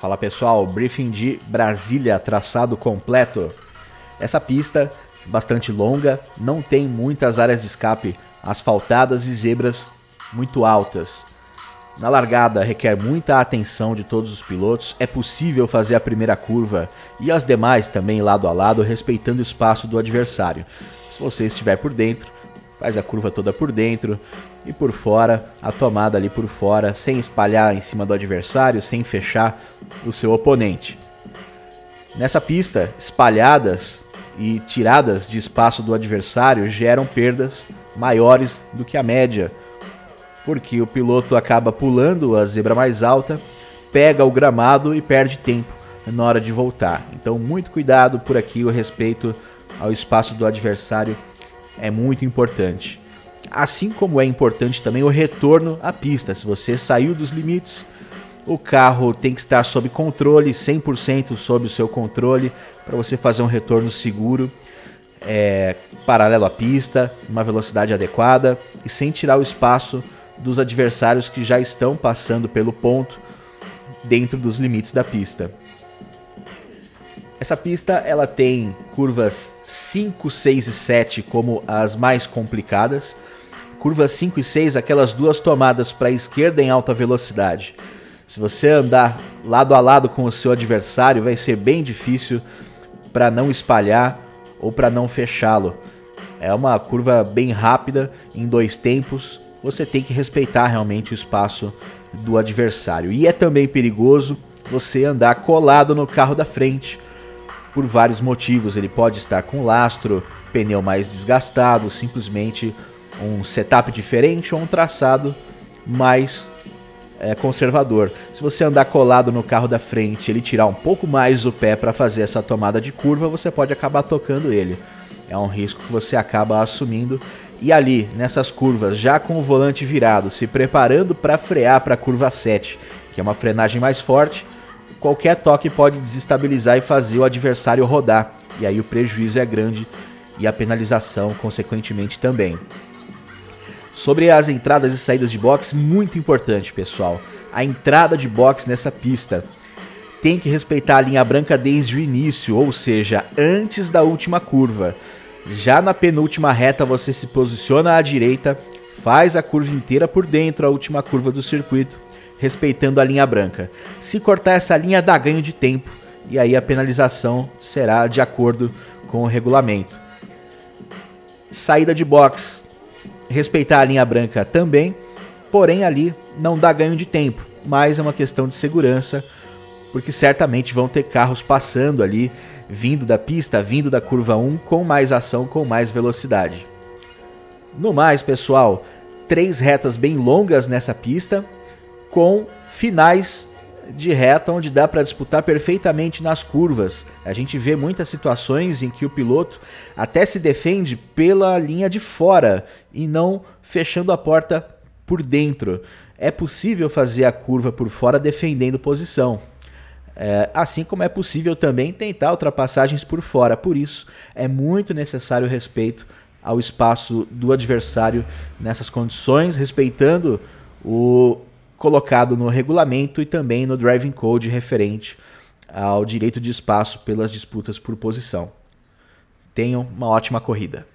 Fala pessoal, briefing de Brasília, traçado completo. Essa pista, bastante longa, não tem muitas áreas de escape asfaltadas e zebras muito altas. Na largada requer muita atenção de todos os pilotos, é possível fazer a primeira curva e as demais também lado a lado, respeitando o espaço do adversário. Se você estiver por dentro, faz a curva toda por dentro, e por fora, a tomada ali por fora, sem espalhar em cima do adversário, sem fechar o seu oponente. Nessa pista, espalhadas e tiradas de espaço do adversário geram perdas maiores do que a média, porque o piloto acaba pulando a zebra mais alta, pega o gramado e perde tempo na hora de voltar. Então, muito cuidado por aqui, o respeito ao espaço do adversário é muito importante. Assim como é importante também o retorno à pista. Se você saiu dos limites, o carro tem que estar sob controle, 100% sob o seu controle, para você fazer um retorno seguro, é, paralelo à pista, uma velocidade adequada e sem tirar o espaço dos adversários que já estão passando pelo ponto dentro dos limites da pista. Essa pista ela tem curvas 5, 6 e 7 como as mais complicadas. Curvas 5 e 6, aquelas duas tomadas para a esquerda em alta velocidade. Se você andar lado a lado com o seu adversário, vai ser bem difícil para não espalhar ou para não fechá-lo. É uma curva bem rápida, em dois tempos. Você tem que respeitar realmente o espaço do adversário. E é também perigoso você andar colado no carro da frente por vários motivos. Ele pode estar com lastro, pneu mais desgastado, simplesmente um setup diferente ou um traçado mais é, conservador. Se você andar colado no carro da frente, ele tirar um pouco mais o pé para fazer essa tomada de curva, você pode acabar tocando ele. É um risco que você acaba assumindo. E ali, nessas curvas, já com o volante virado, se preparando para frear para a curva 7, que é uma frenagem mais forte, qualquer toque pode desestabilizar e fazer o adversário rodar. E aí o prejuízo é grande e a penalização, consequentemente, também. Sobre as entradas e saídas de box, muito importante, pessoal. A entrada de box nessa pista tem que respeitar a linha branca desde o início, ou seja, antes da última curva. Já na penúltima reta, você se posiciona à direita, faz a curva inteira por dentro, a última curva do circuito, respeitando a linha branca. Se cortar essa linha, dá ganho de tempo, e aí a penalização será de acordo com o regulamento. Saída de box respeitar a linha branca também, porém ali não dá ganho de tempo, mas é uma questão de segurança, porque certamente vão ter carros passando ali, vindo da pista, vindo da curva 1 com mais ação, com mais velocidade. No mais, pessoal, três retas bem longas nessa pista, com finais de reta onde dá para disputar perfeitamente nas curvas. A gente vê muitas situações em que o piloto até se defende pela linha de fora e não fechando a porta por dentro. É possível fazer a curva por fora defendendo posição. É, assim como é possível também tentar ultrapassagens por fora. Por isso, é muito necessário respeito ao espaço do adversário nessas condições, respeitando o colocado no regulamento e também no driving code referente ao direito de espaço pelas disputas por posição. Tenham uma ótima corrida.